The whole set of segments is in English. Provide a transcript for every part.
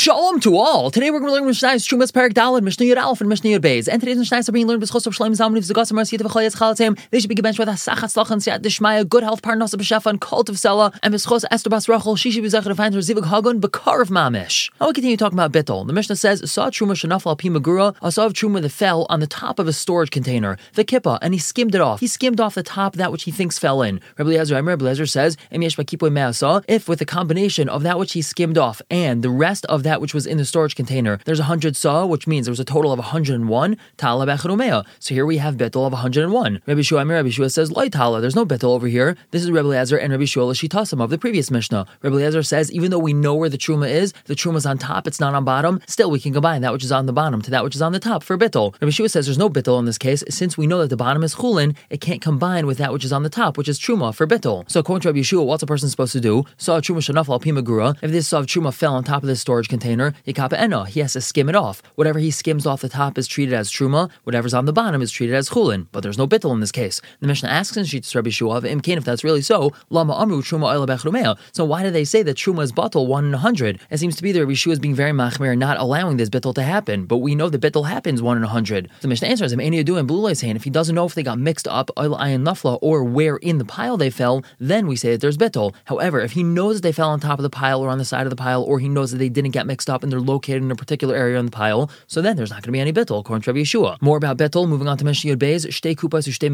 Shalom to all. Today we're going to learn Mishnah's Terumos Perek Daled, Mishnah Yud Aleph, and Mishnah Yud Beis. And today's Mishnahs are being learned B'zchus of Shalom Zalman V'Zagas Amar Siyat V'Chol Yetz Chalatim. They should be given with a Sachat Slach and Siyat Dishmaya, good health, Parnasa B'Shefa, and Cult of Sela, and B'zchus Esther Bas Rachel, she should be Zechar to find her Zivig Hagun, Bakar of Mamish. Now we continue talking about Bittel. The Mishnah says, Saw Truma Shanaf Al Pimagura, a saw of Truma that fell on the top of a storage container, the Kippa, and he skimmed it off. He skimmed off the top that which he thinks fell in. Rabbi Eliezer, Rabbi Eliezer says, if with the combination of that which he skimmed off and the rest of that which was in the storage container, there's a hundred saw, which means there was a total of 101. Tala So here we have bittel of 101. Rabbi Shua, Rabbi Shua says, Loi Tala, there's no bittel over here. This is Rabbi Eliezer and Rabbi Shua Lashitasim of the previous Mishnah. Rabbi Eliezer says, even though we know where the truma is, the truma is on top, it's not on bottom, still we can combine that which is on the bottom to that which is on the top for bittel. Rabbi Shua says there's no bittel in this case, since we know that the bottom is chulin, it can't combine with that which is on the top, which is truma for bittel. So according to Rabbi Shua, what's a person supposed to do? Saw a truma shanaf al pimagura. If this saw of truma fell on top of this storage container, ena, he has to skim it off. Whatever he skims off the top is treated as truma. Whatever's on the bottom is treated as chulin. But there's no bittel in this case. The Mishnah asks in Shitz Rabbi Shua, imkain if that's really so, lama amru truma oila So why do they say that truma is batal one in a hundred? It seems to be that Rabbi Shua is being very machmir, not allowing this bittel to happen. But we know the bittel happens one in a hundred. The Mishnah answers him, do and blue saying if he doesn't know if they got mixed up oil nafla or where in the pile they fell, then we say that there's bittel. However, if he knows that they fell on top of the pile or on the side of the pile, or he knows that they didn't get mixed up and they're located in a particular area on the pile, so then there's not going to be any bittel, according to Rabbi Yehoshua. More about bittel, moving on to Mishnah Yud Beis, Shtei Kupas, Shtei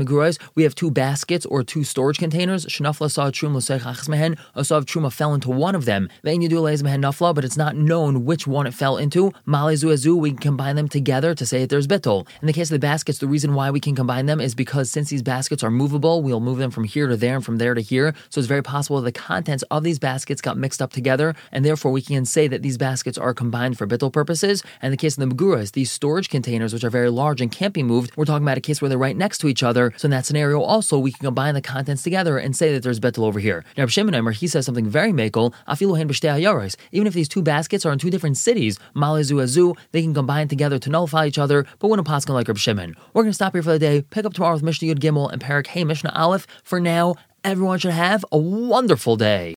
we have two baskets or two storage containers. Shnafla saw Trum mehen, a saw of Truma fell into one of them. Then you do mehen nafla, but it's not known which one it fell into. Malezu azu, we can combine them together to say that there's bittel. In the case of the baskets, the reason why we can combine them is because since these baskets are movable, we'll move them from here to there and from there to here. So it's very possible the contents of these baskets got mixed up together, and therefore we can say that these baskets are combined for bittel purposes. And the case of the Maguras, these storage containers, which are very large and can't be moved, we're talking about a case where they're right next to each other. So in that scenario, also, we can combine the contents together and say that there's bittel over here. Now, Shimon he says something very makel, even if these two baskets are in two different cities, Malezu Azu, they can combine together to nullify each other, but when a paskin like Reb Shimon. We're going to stop here for the day, pick up tomorrow with Mishnah Yud Gimel and Perek Hey Mishnah Aleph. For now, everyone should have a wonderful day.